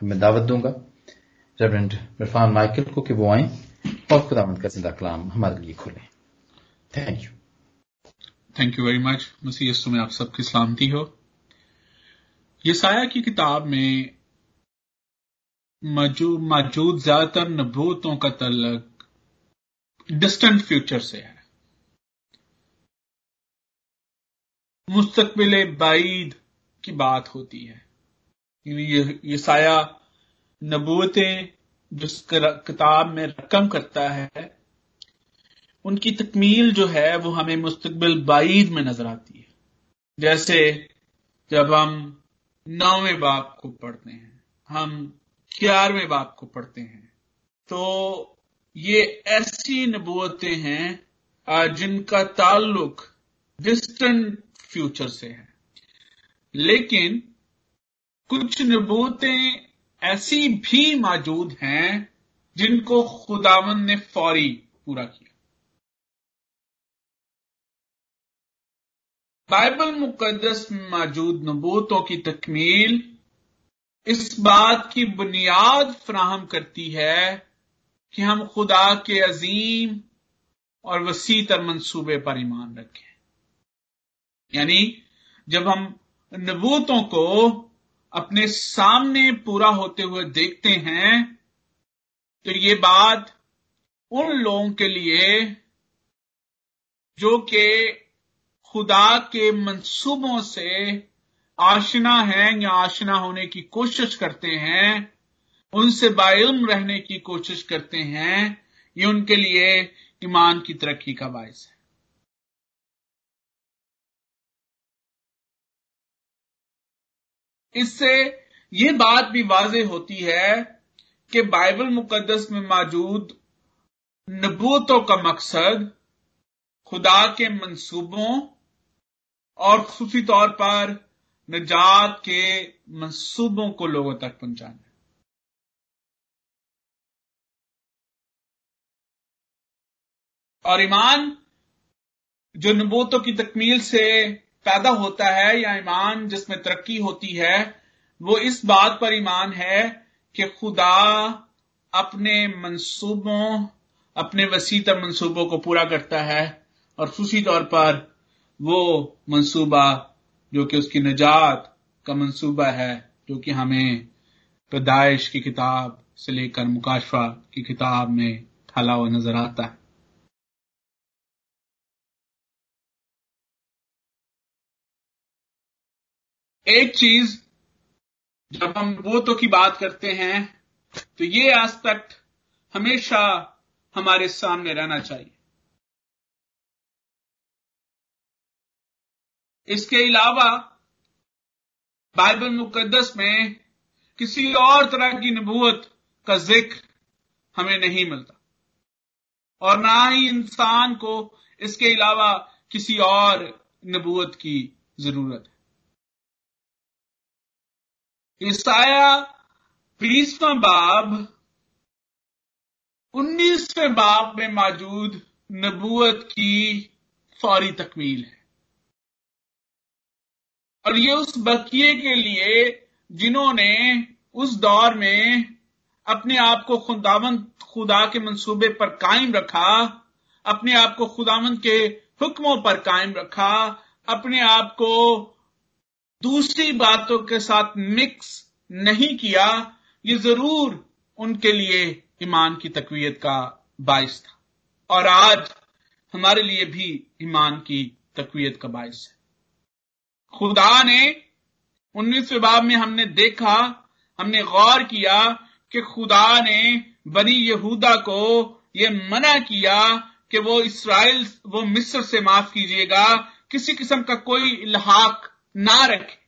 मैं दावत दूँगा। रेवरेंड इरफान माइकल को कि वो आए और खुदावंद का ज़िंदा कलाम हमारे लिए खोलें। Thank you thank you very much Yesu में आप सबकी सलामती हो। ये साया की किताब में मौजूद ज़्यादातर नबूतों का तलक डिस्टेंट फ्यूचर से है। मुस्तकबिल बाईद की बात होती है। ये, साया नबूतें जिस किताब में रकम करता है उनकी तकमील जो है वो हमें मुस्तबिल बाईद में नज़र आती है। जैसे जब हम नौवें बाप को पढ़ते हैं हम ग्यारहवें बाप को पढ़ते हैं तो ये ऐसी नबूतें हैं जिनका ताल्लुक डिस्टेंट फ्यूचर से है। लेकिन कुछ नबूतें ऐसी भी मौजूद हैं जिनको खुदावन ने फौरी पूरा किया। बाइबल मुकदस में मौजूद नबूतों की तकमील इस बात की बुनियाद फ्राहम करती है कि हम खुदा के अजीम और वसी तर मंसूबे पर ईमान रखें। यानी जब हम नबूतों को अपने सामने पूरा होते हुए देखते हैं तो ये बात उन लोगों के लिए जो कि खुदा के मंसूबों से आशना है या आशना होने की कोशिश करते हैं, उनसे बाइल्म रहने की कोशिश करते हैं, ये उनके लिए ईमान की तरक्की का बायस है। इससे ये बात भी वाजह होती है कि बाइबल मुकदस में मौजूद नबूतों का मकसद खुदा के मंसूबों और खुफी तौर पर निजात के मंसूबों को लोगों तक पहुंचाना और ईमान जो नबूतों की तकमील से पैदा होता है या ईमान जिसमें तरक्की होती है, वो इस बात पर ईमान है कि खुदा अपने मंसूबों, अपने वसीतर मंसूबों को पूरा करता है और खुशी तौर पर वो मंसूबा जो कि उसकी निजात का मंसूबा है, जो कि हमें पैदाइश की किताब से लेकर मुकाशवा की किताब में ढाला हुआ नज़र आता है। एक चीज़, जब हम नबूतों की बात करते हैं तो ये एस्पेक्ट हमेशा हमारे सामने रहना चाहिए। इसके अलावा, बाइबल मुकदस में किसी और तरह की नबूत का ज़िक्र हमें नहीं मिलता। और ना ही इंसान को इसके अलावा किसी और नबूत की ज़रूरत है। ईसाया बीसवां बाब, उन्नीसवें बाब में मौजूद नबूत की फौरी तकमील है। और ये उस बकिए के लिए जिन्होंने उस दौर में अपने आप को खुदावन खुदा के मंसूबे पर कायम रखा, अपने आप को खुदावन के हुक्मों पर कायम रखा, अपने आप को दूसरी बातों के साथ मिक्स नहीं किया, ये ज़रूर उनके लिए ईमान की तकवीत का बायस था। और आज हमारे लिए भी ईमान की तकवीत का बायस है। खुदा ने उन्नीसवें बाब में हमने देखा, हमने गौर किया कि खुदा ने बनी यहूदा को यह मना किया कि वो इसराइल, वो मिस्र से माफ़ कीजिएगा, किसी किस्म का कोई इलाहाक ना रखे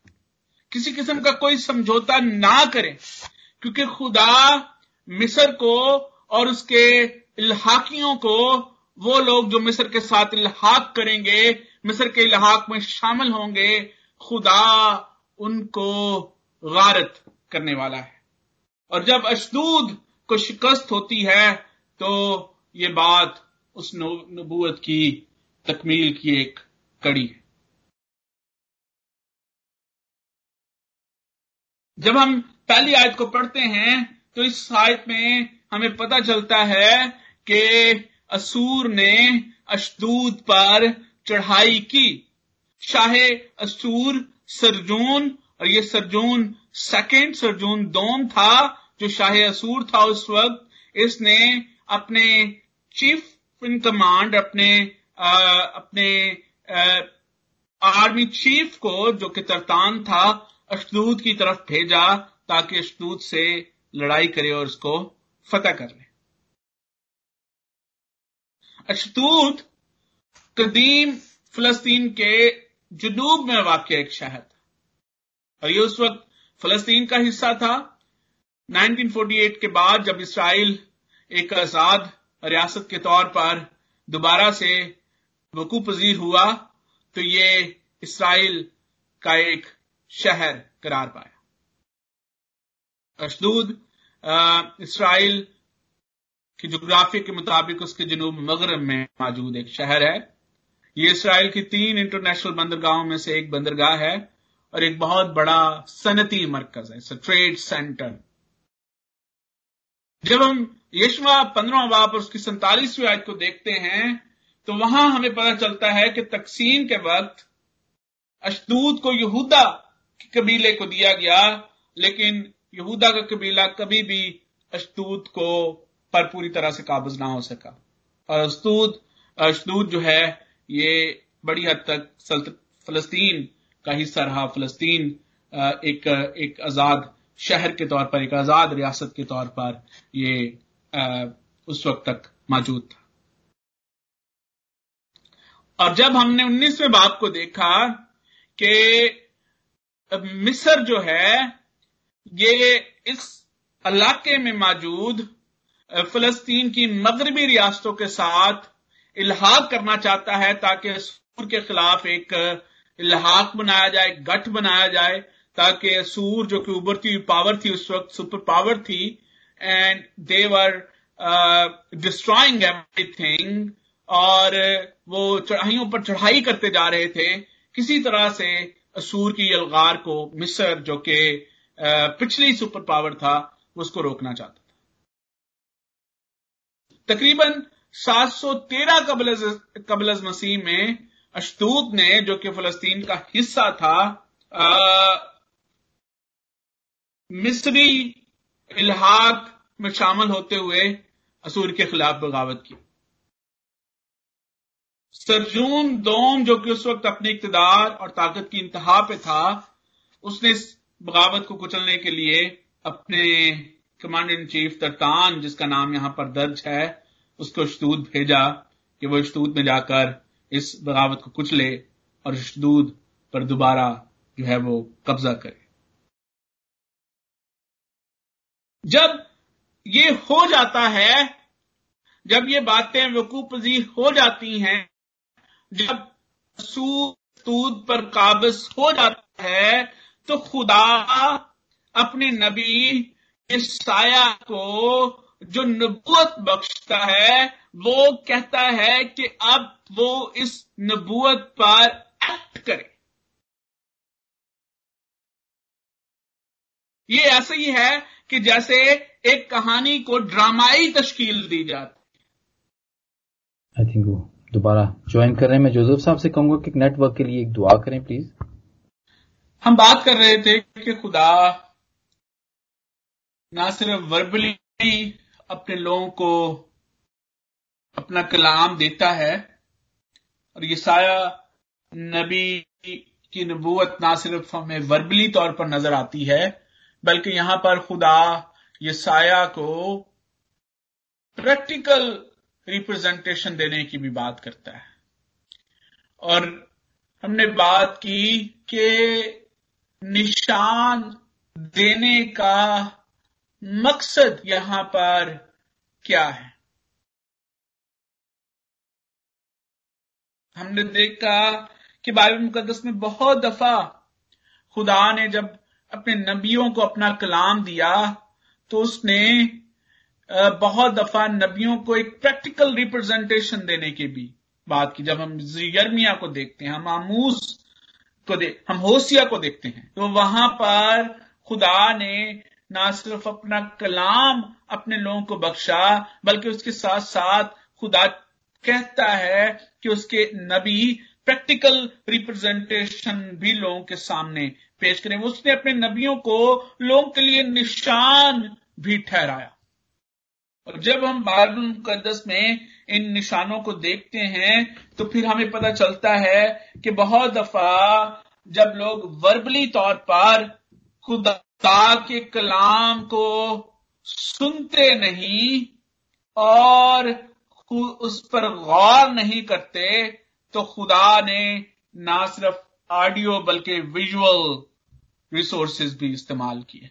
किसी किस्म का कोई समझौता ना करें, क्योंकि खुदा मिस्र को और उसके इलाहाकियों को, वो लोग जो मिस्र के साथ इलाहाक करेंगे, मिस्र के इलाहाक में शामिल होंगे, खुदा उनको गारत करने वाला है। और जब अशदूद को शिकस्त होती है तो ये बात उस नबूत की तकमील की एक कड़ी है। जब हम पहली आयत को पढ़ते हैं तो इस आयत में हमें पता चलता है कि असूर ने अशदूद पर चढ़ाई की। शाहे असूर सरजून और ये सरजून सेकेंड सरजून दोम था जो शाहे असूर था उस वक्त। इसने अपने चीफ इन कमांड अपने आ, अपने आ, आर्मी चीफ को जो कि तरतान था अशदूद की तरफ़ भेजा ताकि अशदूद से लड़ाई करे और उसको फतेह कर ले। अशदूद कदीम फलस्तीन के जनूब में वाक़ एक शहर था। और ये उस वक्त फलस्तीन का हिस्सा था। 1948 के बाद जब इसराइल एक आज़ाद रियासत के तौर पर दोबारा से वकू पजीर हुआ तो ये इसराइल का एक शहर करार पाया। अशदूद इसराइल की जोग्राफी के मुताबिक उसके जनूब मगरब में मौजूद एक शहर है। ये इसराइल की तीन इंटरनेशनल बंदरगाहों में से एक बंदरगाह है और एक बहुत बड़ा सनती मरकज है ट्रेड सेंटर। जब हम यशवा पंद्रह बाप और उसकी सैतालीसवीं आयत को देखते हैं तो वहाँ हमें पता चलता है कि तकसीम के वक्त अशदूद को यहूदा कबीले को दिया गया, लेकिन यहूदा का कबीला कभी भी अशदूद को पर पूरी तरह से काबज ना हो सका। और अशदूद अशदूद जो है, ये बड़ी हद तक फलस्तीन का हिस्सा रहा। फलस्तीन एक एक आज़ाद शहर के तौर पर, एक आज़ाद रियासत के तौर पर ये उस वक्त तक मौजूद था। और जब हमने उन्नीसवें बाप को देखा कि मिस्र जो है, ये इस इलाके में मौजूद फलस्तीन की मगरबी रियासतों के साथ इलाहाक करना चाहता है ताकि सूर के खिलाफ एक इलाहाक बनाया जाए, गठ बनाया जाए, ताकि सूर जो कि उभरती हुई पावर थी, उस वक्त सुपर पावर थी and they were destroying everything और वो चढ़ाइयों पर चढ़ाई करते जा रहे थे, किसी तरह से असूर की यलगार को मिस्र जो कि पिछली सुपर पावर था उसको रोकना चाहता था। तकरीबन 713 कबल कबल मसीह में अशतूत ने जो कि फलस्तीन का हिस्सा था आ, मिस्री इलाहाक में शामिल होते हुए असूर के खिलाफ बगावत की। सरजून दोम जो कि उस वक्त अपने इकतदार और ताकत की इंतहा पे था, उसने इस बगावत को कुचलने के लिए अपने कमांडर इन चीफ तरतान जिसका नाम यहाँ पर दर्ज है, उसको शदूद भेजा कि वो शदूद में जाकर इस बगावत को कुचले और शदूद पर दोबारा जो है वो कब्जा करे। जब ये हो जाता है, जब ये बातें वकूफ पजीर हो जाती हैं जब सूद पर काबज हो जाता है तो खुदा अपने नबी साया को जो नबूत बख्शता है, वो कहता है कि अब वो इस नबूत पर एक्ट करे। ये ऐसा ही है कि जैसे एक कहानी को ड्रामाई तश्कील दी जाती आई थिंक दोबारा ज्वाइन कर रहे हैं। मैं जोसेफ साहब से कहूँगा कि नेटवर्क के लिए एक दुआ करें प्लीज़ हम बात कर रहे थे कि खुदा ना सिर्फ़ वर्बली अपने लोगों को अपना कलाम देता है, और ये साया नबी की नबूत ना सिर्फ़ हमें वर्बली तौर पर नज़र आती है, बल्कि यहाँ पर खुदा ये साया को प्रैक्टिकल रिप्रेजेंटेशन देने की भी बात करता है। और हमने बात की कि निशान देने का मकसद यहाँ पर क्या है। हमने देखा कि बाइबल मुकदस में बहुत दफ़ा खुदा ने जब अपने नबियों को अपना कलाम दिया तो उसने बहुत दफ़ा नबियों को एक प्रैक्टिकल रिप्रेजेंटेशन देने की भी बात की जब हम यर्मिया को देखते हैं, हम आमूस को देख हम होसिया को देखते हैं तो वहाँ पर खुदा ने ना सिर्फ़ अपना कलाम अपने लोगों को बख्शा, बल्कि उसके साथ साथ खुदा कहता है कि उसके नबी प्रैक्टिकल रिप्रेजेंटेशन भी लोगों के सामने पेश करें। उसने अपने नबियों को लोगों के लिए निशान भी ठहराया। और जब हम बाइबल मुकदस में इन निशानों को देखते हैं तो फिर हमें पता चलता है कि बहुत दफ़ा जब लोग वर्बली तौर पर खुदा के कलाम को सुनते नहीं और उस पर गौर नहीं करते तो खुदा ने ना सिर्फ़ ऑडियो बल्कि विजुअल रिसोर्सेज भी इस्तेमाल किए।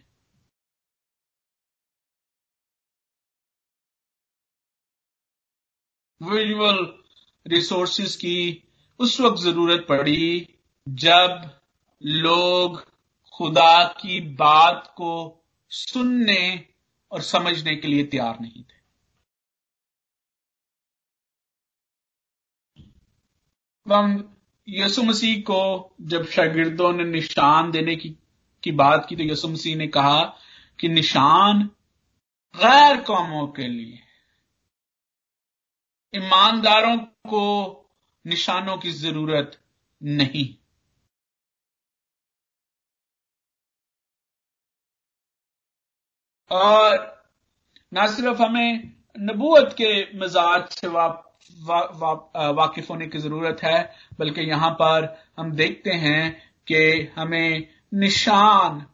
विजुअल रिसोर्सेज की उस वक्त ज़रूरत पड़ी जब लोग खुदा की बात को सुनने और समझने के लिए तैयार नहीं थे। हम यसु मसीह को जब शागिर्दों ने निशान देने की की बात की तो यसु मसीह ने कहा कि निशान गैर कौमों के लिए ईमानदारों को निशानों की ज़रूरत नहीं। और ना सिर्फ़ हमें नबूत के मिजाज से वा, वा, वा, वाकिफ होने की ज़रूरत है बल्कि यहाँ पर हम देखते हैं कि हमें निशान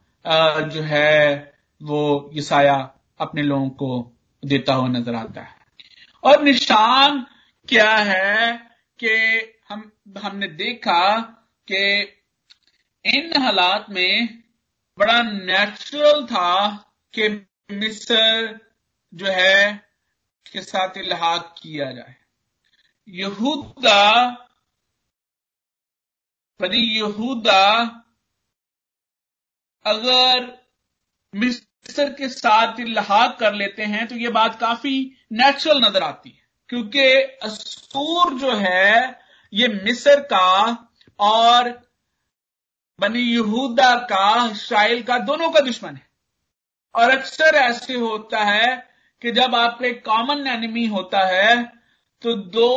जो है वो यसाया अपने लोगों को देता हुआ नज़र आता है। और निशान क्या है कि हम, हमने देखा कि इन हालात में बड़ा नेचुरल था कि मिस्र जो है के साथ इलाहाक किया जाए। यहूदा, बनी यहूदा, अगर मिस्र के साथ इलाहाक कर लेते हैं तो ये बात काफ़ी नेचुरल नज़र आती है। क्योंकि असूर जो है, ये मिस्र का और बनी यहूदा का, इसराइल का दोनों का दुश्मन है। और अक्सर ऐसे होता है कि जब आपका एक कॉमन एनिमी होता है तो दो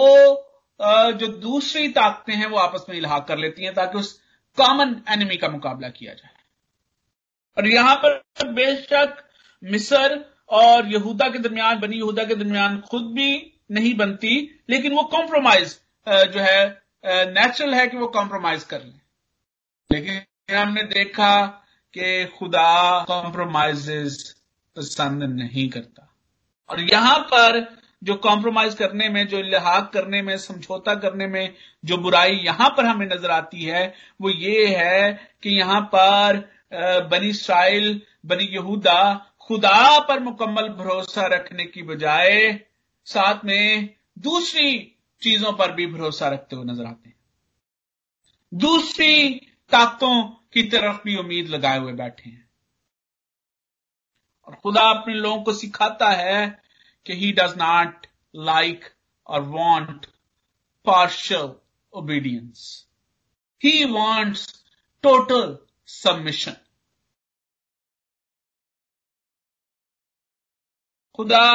जो दूसरी ताकतें हैं वो आपस में इलाहा कर लेती हैं ताकि उस कॉमन एनिमी का मुकाबला किया जाए। और यहाँ पर बेशक मिसर और यहूदा के दरमियान, बनी यहूदा के दरमियान खुद भी नहीं बनती, लेकिन वो कॉम्प्रोमाइज जो है नेचुरल है कि वो कॉम्प्रोमाइज कर लें। लेकिन हमने देखा कि खुदा कॉम्प्रोमाइजेस पसंद नहीं करता। और यहाँ पर जो कॉम्प्रोमाइज करने में, जो लिहाज करने में, समझौता करने में जो बुराई यहाँ पर हमें नज़र आती है, वो ये है कि यहाँ पर बनी इसराइल, बनी यहूदा खुदा पर मुकम्मल भरोसा रखने की बजाय साथ में दूसरी चीज़ों पर भी भरोसा रखते हुए नज़र आते हैं। दूसरी ताकतों की तरफ़ भी उम्मीद लगाए हुए बैठे हैं। और खुदा अपने लोगों को सिखाता है कि he does not like or want partial obedience he wants total submission खुदा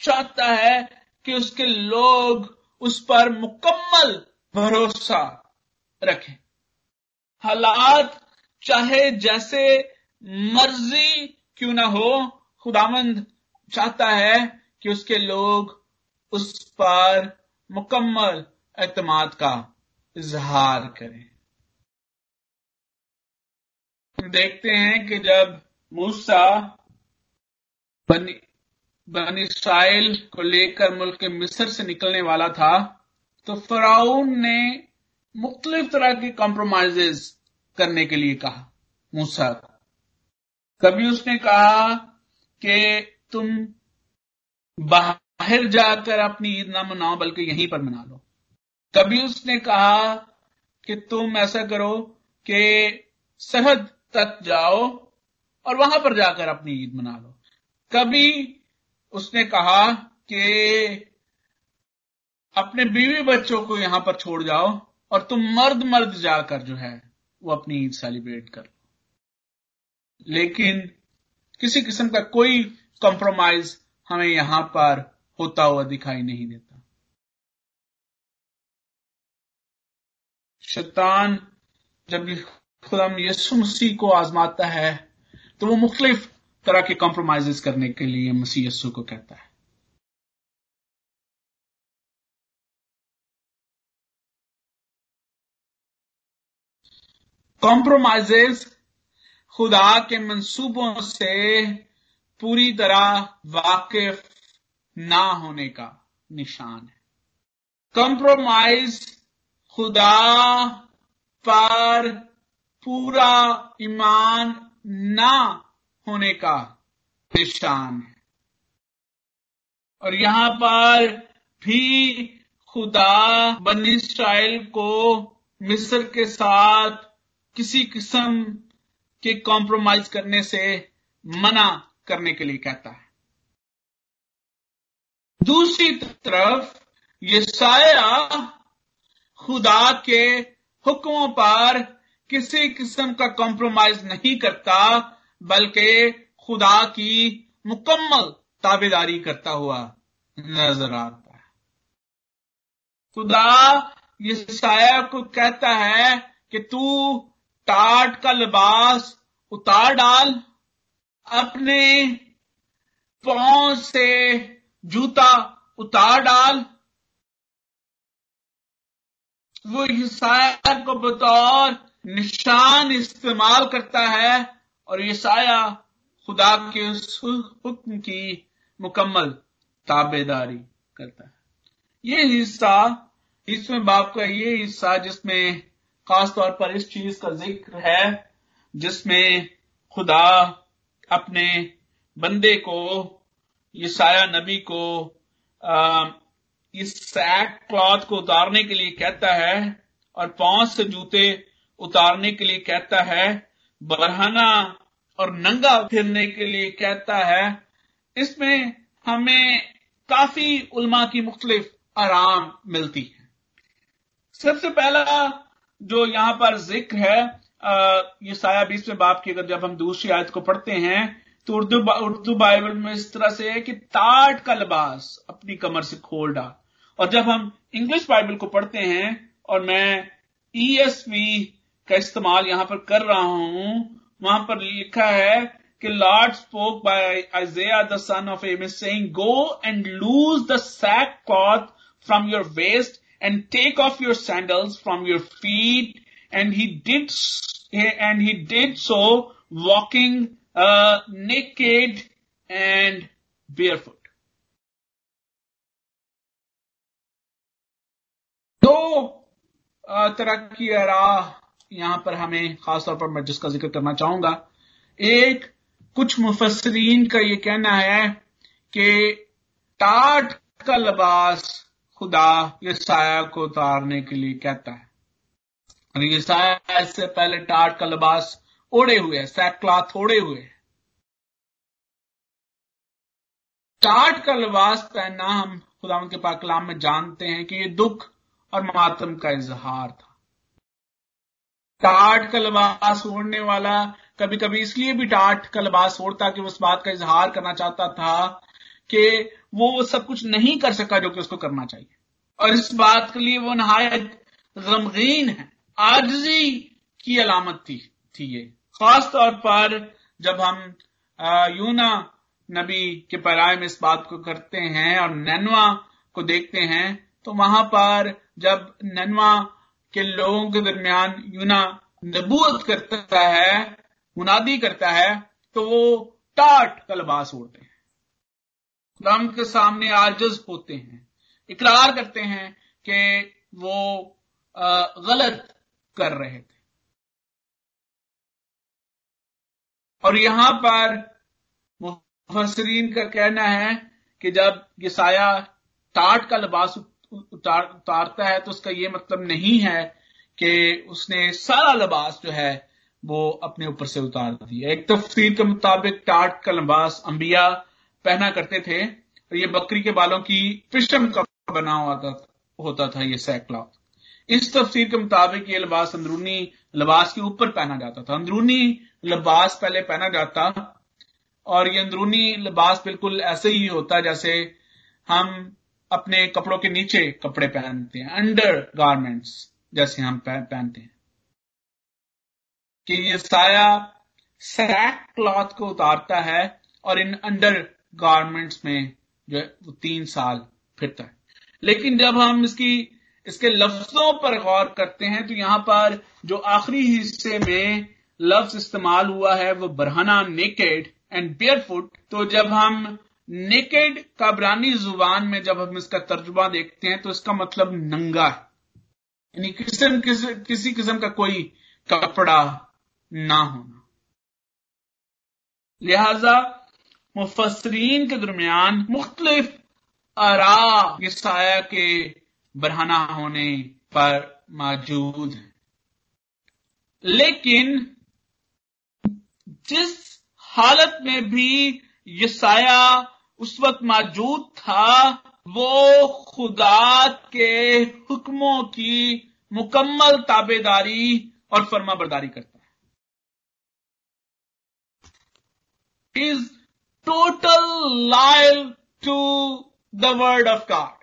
चाहता है कि उसके लोग उस पर मुकम्मल भरोसा रखें। हालात चाहे जैसे मर्ज़ी क्यों ना हो, खुदामंद चाहता है कि उसके लोग उस पर मुकम्मल एतमाद का इजहार करें। देखते हैं कि जब मूसा बनी बनी को लेकर मुल्क के मिस्र से निकलने वाला था तो फराउन ने मुख्तलिफ़ तरह के कॉम्प्रोमाइजेस करने के लिए कहा, मूसा। को कभी उसने कहा कि तुम बाहर जाकर अपनी ईद ना मनाओ, बल्कि यहीं पर मना लो। कभी उसने कहा कि तुम ऐसा करो कि सरहद तक जाओ और वहाँ पर जाकर अपनी ईद मना लो। कभी उसने कहा कि अपने बीवी बच्चों को यहाँ पर छोड़ जाओ और तुम मर्द मर्द जाकर जो है वो अपनी ईद सेलिब्रेट कर लो। लेकिन किसी किस्म का कोई कॉम्प्रोमाइज हमें यहाँ पर होता हुआ दिखाई नहीं देता। शैतान जब खुदा यसु मसीह को आजमाता है तो वो मुख्तलिफ़ तरह के कॉम्प्रोमाइज करने के लिए मसीह यस्सु को कहता है। कॉम्प्रोमाइजेस खुदा के मंसूबों से पूरी तरह वाकिफ ना होने का निशान है। कॉम्प्रोमाइज खुदा पर पूरा ईमान ना होने का निशान है। और यहाँ पर भी खुदा बन इसराइल को मिस्र के साथ किसी किस्म के कॉम्प्रोमाइज करने से मना करने के लिए कहता है। दूसरी तरफ़ ये साया खुदा के हुक्मों पर किसी किस्म का कॉम्प्रोमाइज नहीं करता बल्कि खुदा की मुकम्मल ताबेदारी करता हुआ नज़र आता है। खुदा ये साया को कहता है कि तू टाट का लिबास उतार डाल, अपने पाँव से जूता उतार डाल। वो ईसाया को बतौर निशान इस्तेमाल करता है और ईसाया खुदा के उस हुक्म की मुकम्मल ताबेदारी करता है। ये हिस्सा इसमें बाप का ये हिस्सा जिसमें खास तौर पर इस चीज़ का ज़िक्र है, जिसमें खुदा अपने बंदे को ईसाया नबी को इस क्लॉथ को उतारने के लिए कहता है और पाँच से जूते उतारने के लिए कहता है, बरहाना और नंगा फिरने के लिए कहता है, इसमें हमें काफ़ी उल्मा की मुख्तलिफ़ आराम मिलती है। सबसे पहला जो यहाँ पर ज़िक्र है ये साया बीसवें बाप की, अगर जब हम दूसरी आयत को पढ़ते हैं तो उर्दू उर्दू बाइबल में इस तरह से है कि ताट का लिबास अपनी कमर से खोल डाल। और जब हम इंग्लिश बाइबल को पढ़ते हैं, और मैं ईएसवी का इस्तेमाल यहाँ पर कर रहा हूँ वहाँ पर लिखा है कि Lord spoke by Isaiah the son of Amoz is saying go and loose the sack cloth from your waist and take off your sandals from your feet and he did and he did so walking naked and barefoot दो तरह की राह यहाँ पर हमें खासतौर पर मैं जिसका ज़िक्र करना चाहूँगा, एक, कुछ मुफसरीन का यह कहना है कि टाट का लिबास खुदा ये साया को उतारने के लिए कहता है। और ये साया इससे पहले टाट का लिबास ओढ़े हुए है सैक क्लाथ हुए है। टाट का लिबास पहनना हम खुदा के पाकलाम में जानते हैं कि ये दुख और मातम का इजहार था। टाट का लिबास ओढ़ने वाला कभी कभी इसलिए भी टाट का लिबास ओढ़ता कि वो उस बात का इजहार करना चाहता था कि वो सब कुछ नहीं कर सका जो कि उसको करना चाहिए। और इस बात के लिए वो नहायत गमगीन है। आजजी की अलामत थी थी ये। खास तौर पर जब हम यूना नबी के पैराए में इस बात को करते हैं और नैनवा को देखते हैं तो वहाँ पर जब ननवा के लोगों के दरमियान यूना नबूत करता है, मुनादी करता है तो वो टाट का लिबास ओढ़ते हैं। खुदाम के सामने आजज होते हैं, इकरार करते हैं कि वो गलत कर रहे थे। और यहाँ पर मुफसरीन का कहना है कि जब ये टाट का लिबास उतार, उतारता है तो उसका ये मतलब नहीं है कि उसने सारा लिबास जो है, वो अपने ऊपर से उतार दिया। एक तफसीर के मुताबिक टाट का लिबास अंबिया पहना करते थे, और ये बकरी के बालों की पिशम का बना हुआ होता था ये सैक्लॉथ इस तफसीर के मुताबिक ये लिबास अंदरूनी लिबास के ऊपर पहना जाता था। अंदरूनी लिबास पहले पहना जाता, और ये अंदरूनी लिबास बिल्कुल ऐसे ही होता जैसे हम अपने कपड़ों के नीचे कपड़े पहनते हैं अंडर गारमेंट्स जैसे हम पहनते हैं। कि ये साया सैक क्लॉथ को उतारता है और इन अंडर गारमेंट्स में जो है, वो तीन साल फिरता है। लेकिन जब हम इसकी, इसके लफ्जों पर गौर करते हैं तो यहाँ पर जो आखिरी हिस्से में लफ्ज इस्तेमाल हुआ है, वो बरहना नेकेड एंड बेयरफुट तो जब हम नेकेड का ब्रानी ज़ुबान में जब हम इसका तर्जुमा देखते हैं तो इसका मतलब नंगा है। यानी किस्म किस, किसी किस्म का कोई कपड़ा ना होना। लिहाजा मुफसरीन के दरमियान मुख्तलिफ़ आरा साया के बरहाना होने पर मौजूद है। लेकिन जिस हालत में भी ये साया उस वक्त मौजूद था वो खुदा के हुक्मों की मुकम्मल ताबेदारी और फर्मा बरदारी करता है। Is total loyal to the word of God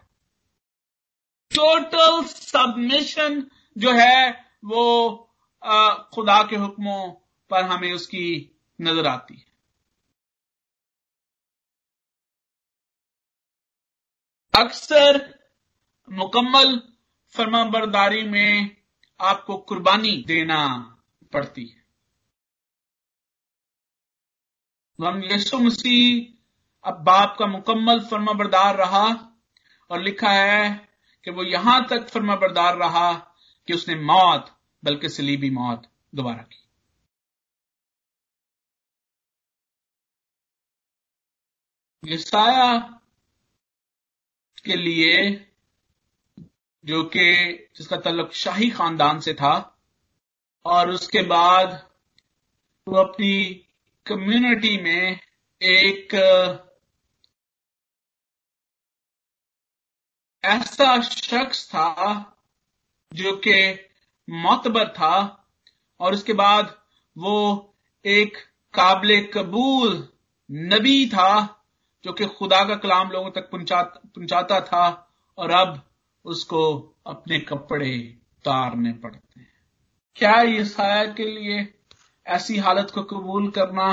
total submission जो है वो आ, खुदा के हुक्मों पर हमें उसकी नज़र आती है। अक्सर मुकम्मल फर्माबरदारी में आपको कुर्बानी देना पड़ती है। हम यीशु मसीह, अब बाप का मुकम्मल फर्माबरदार रहा और लिखा है कि वो यहाँ तक फर्माबरदार रहा कि उसने मौत, बल्कि सलीबी मौत दोबारा की। यसाया के लिए जो कि, जिसका तल्लुक शाही खानदान से था, और उसके बाद वो अपनी कम्युनिटी में एक, ऐसा शख्स था जो कि मोतबर था, और उसके बाद वो एक काबिल कबूल नबी था जो कि खुदा का कलाम लोगों तक पहुंचाता था और अब उसको अपने कपड़े उतारने पड़ते हैं। क्या ये साया के लिए ऐसी हालत को कबूल करना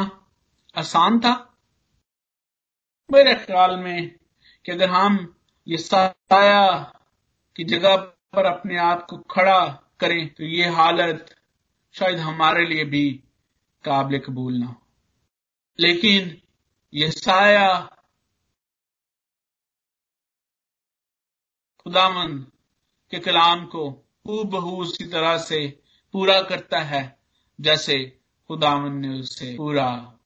आसान था? मेरे ख्याल में कि अगर हम ये साया की जगह पर अपने आप को खड़ा करें तो ये हालत शायद हमारे लिए भी काबिल कबूल ना हो। लेकिन ये खुदावन के कलाम को बहू उसी तरह से पूरा करता है, जैसे खुदावन ने उसे पूरा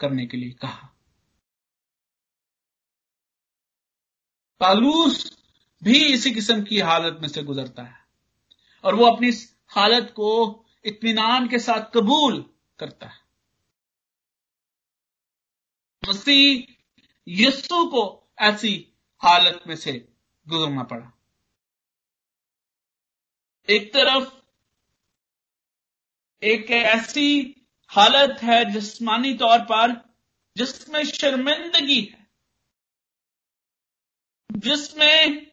करने के लिए कहा। पालूस भी इसी किस्म की हालत में से गुजरता है, और वो अपनी हालत को इत्मीनान के साथ कबूल करता है। मसीह यस्सु को ऐसी हालत में से गुजरना पड़ा एक तरफ़ एक ऐसी हालत है जिस्मानी तौर पर जिसमें शर्मिंदगी है। जिसमें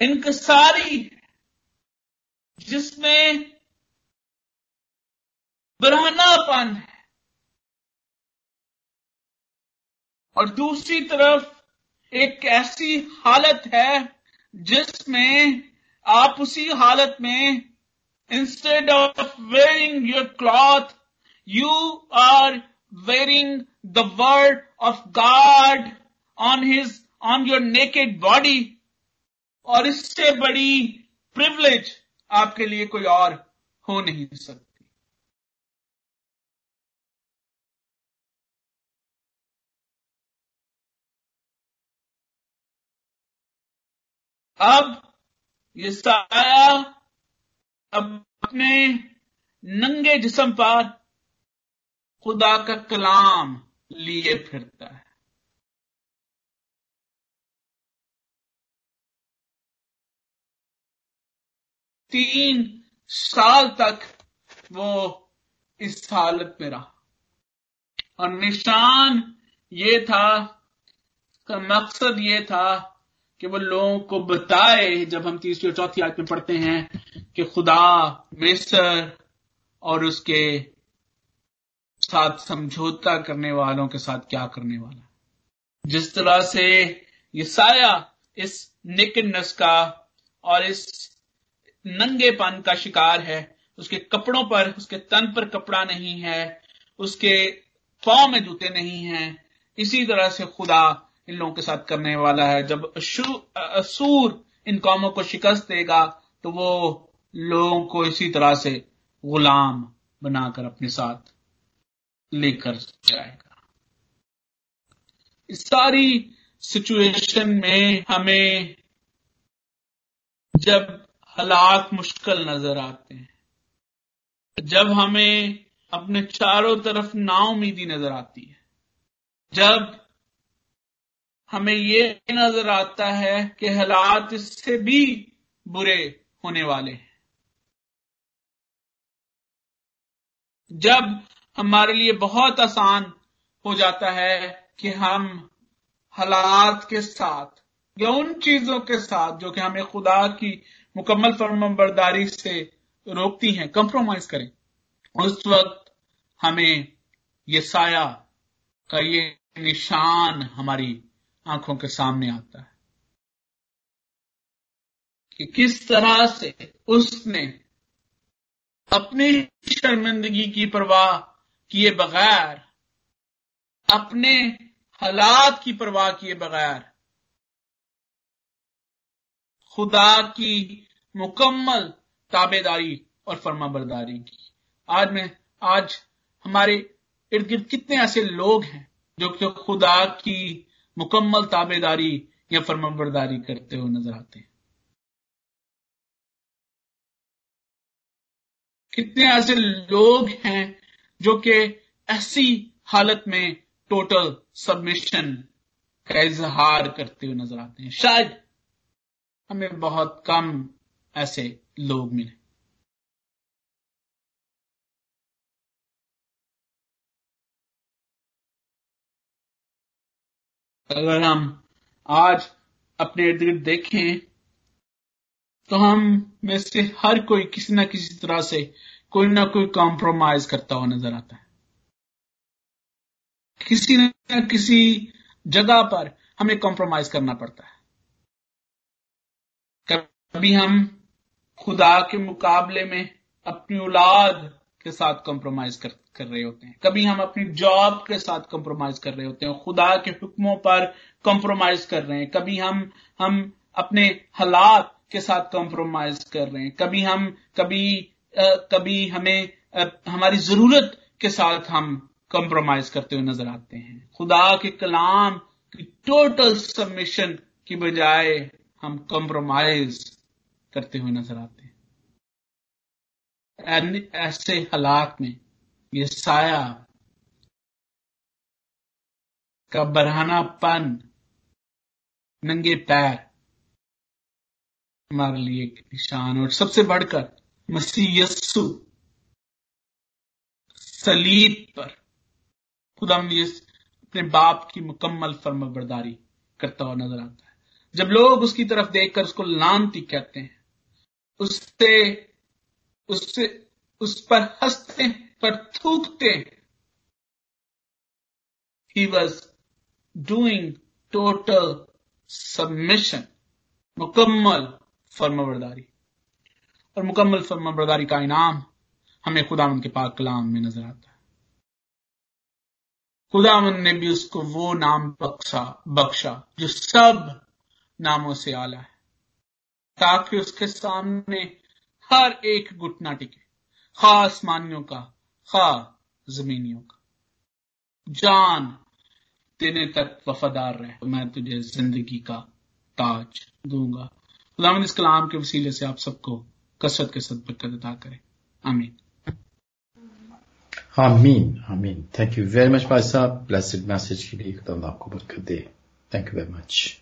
इंकसारी है। जिसमें बरहनापन है। और दूसरी तरफ़ एक ऐसी हालत है जिसमें आप उसी हालत में instead of wearing your cloth you are wearing the word of God on his on your naked body और इससे बड़ी प्रिवलेज आपके लिए कोई और हो नहीं सकती। अब ये साया अब अपने नंगे जिसम पर खुदा का कलाम लिए फिरता है। तीन साल तक वो इस हालत में रहा। और निशान ये था का मकसद ये था कि वो लोगों को बताए, जब हम तीसरी और चौथी आयत में पढ़ते हैं कि खुदा मिस्र और उसके साथ समझौता करने वालों के साथ क्या करने वाला जिस तरह से ये साया इस निकनस का और इस नंगेपन का शिकार है, उसके कपड़ों पर, उसके तन पर कपड़ा नहीं है, उसके पाँव में जूते नहीं हैं, इसी तरह से खुदा इन लोगों के साथ करने वाला है। जब असूर इन कौमों को शिकस्त देगा तो वो लोगों को इसी तरह से गुलाम बनाकर अपने साथ लेकर जाएगा। इस सारी सिचुएशन में हमें जब हालात मुश्किल नज़र आते हैं, जब हमें अपने चारों तरफ़ नाउमीदी नज़र आती है, जब हमें ये नज़र आता है कि हालात इससे भी बुरे होने वाले हैं। जब हमारे लिए बहुत आसान हो जाता है कि हम हालात के साथ या उन चीज़ों के साथ जो कि हमें खुदा की मुकम्मल फर्मबरदारी से रोकती हैं कंप्रोमाइज करें, उस वक्त हमें ये साया का ये निशान हमारी आँखों के सामने आता है। कि किस तरह से उसने अपनी शर्मिंदगी की परवाह किए बगैर, अपने हालात की परवाह किए बगैर, खुदा की मुकम्मल ताबेदारी और फर्मा बरदारी की। आज में, आज हमारे इर्द गिर्द कितने ऐसे लोग हैं जो कि खुदा की मुकम्मल ताबेदारी या फर्मा बरदारी करते हुए नज़र आते हैं। कितने ऐसे लोग हैं जो कि ऐसी हालत में टोटल सबमिशन का इजहार करते हुए नज़र आते हैं। शायद हमें बहुत कम ऐसे लोग मिले। अगर हम आज अपने इर्द गिर्द देखें तो हम में से हर कोई किसी ना किसी तरह से कोई ना कोई कॉम्प्रोमाइज करता हुआ नज़र आता है। किसी ना किसी जगह पर हमें कॉम्प्रोमाइज करना पड़ता है। कभी हम खुदा के मुकाबले में अपनी औलाद के साथ कॉम्प्रोमाइज कर कर रहे होते हैं। कभी हम अपनी जॉब के साथ कॉम्प्रोमाइज कर रहे होते हैं खुदा के हुक्मों पर कॉम्प्रोमाइज कर रहे हैं। कभी हम हम अपने हालात के साथ कॉम्प्रोमाइज कर रहे हैं। कभी हम कभी आ, कभी हमें आ, हमारी ज़रूरत के साथ हम कॉम्प्रोमाइज करते हुए नज़र आते हैं। खुदा के कलाम की टोटल सबमिशन की बजाय हम कॉम्प्रोमाइज करते हुए नज़र आते हैं। ऐसे हालात में ये साया का बरहानापन, नंगे पैर, हमारे लिए एक निशान और सबसे बढ़कर मसीह यस्सु, सलीब पर खुदा अपने बाप की मुकम्मल फर्म बरदारी करता हुआ नज़र आता है। जब लोग उसकी तरफ़ देखकर उसको लानती कहते हैं, उससे उससे उस पर हँसते पर थूकते। He was doing total submission मुकम्मल फर्मबरदारी। और मुकम्मल फर्मबरदारी का इनाम हमें खुदावन के पाक कलाम में नज़र आता है। खुदावन ने भी उसको वो नाम बख्शा बख्शा, जो सब नामों से आला है, ताकि उसके सामने हर एक घुटना टिके खास मानियों का खा जमीनियों का। जान देने तक वफादार रहे, मैं तुझे ज़िंदगी का ताज दूँगा। खुदाम इस कलाम के वसीले से आप सबको कसरत के सद बरकत अदा करें। आमीन। आमीन आमीन। थैंक यू वेरी मच भाई साहब। ब्लेसड मैसेज के लिए खुदा आपको बरकत दे। Thank you very much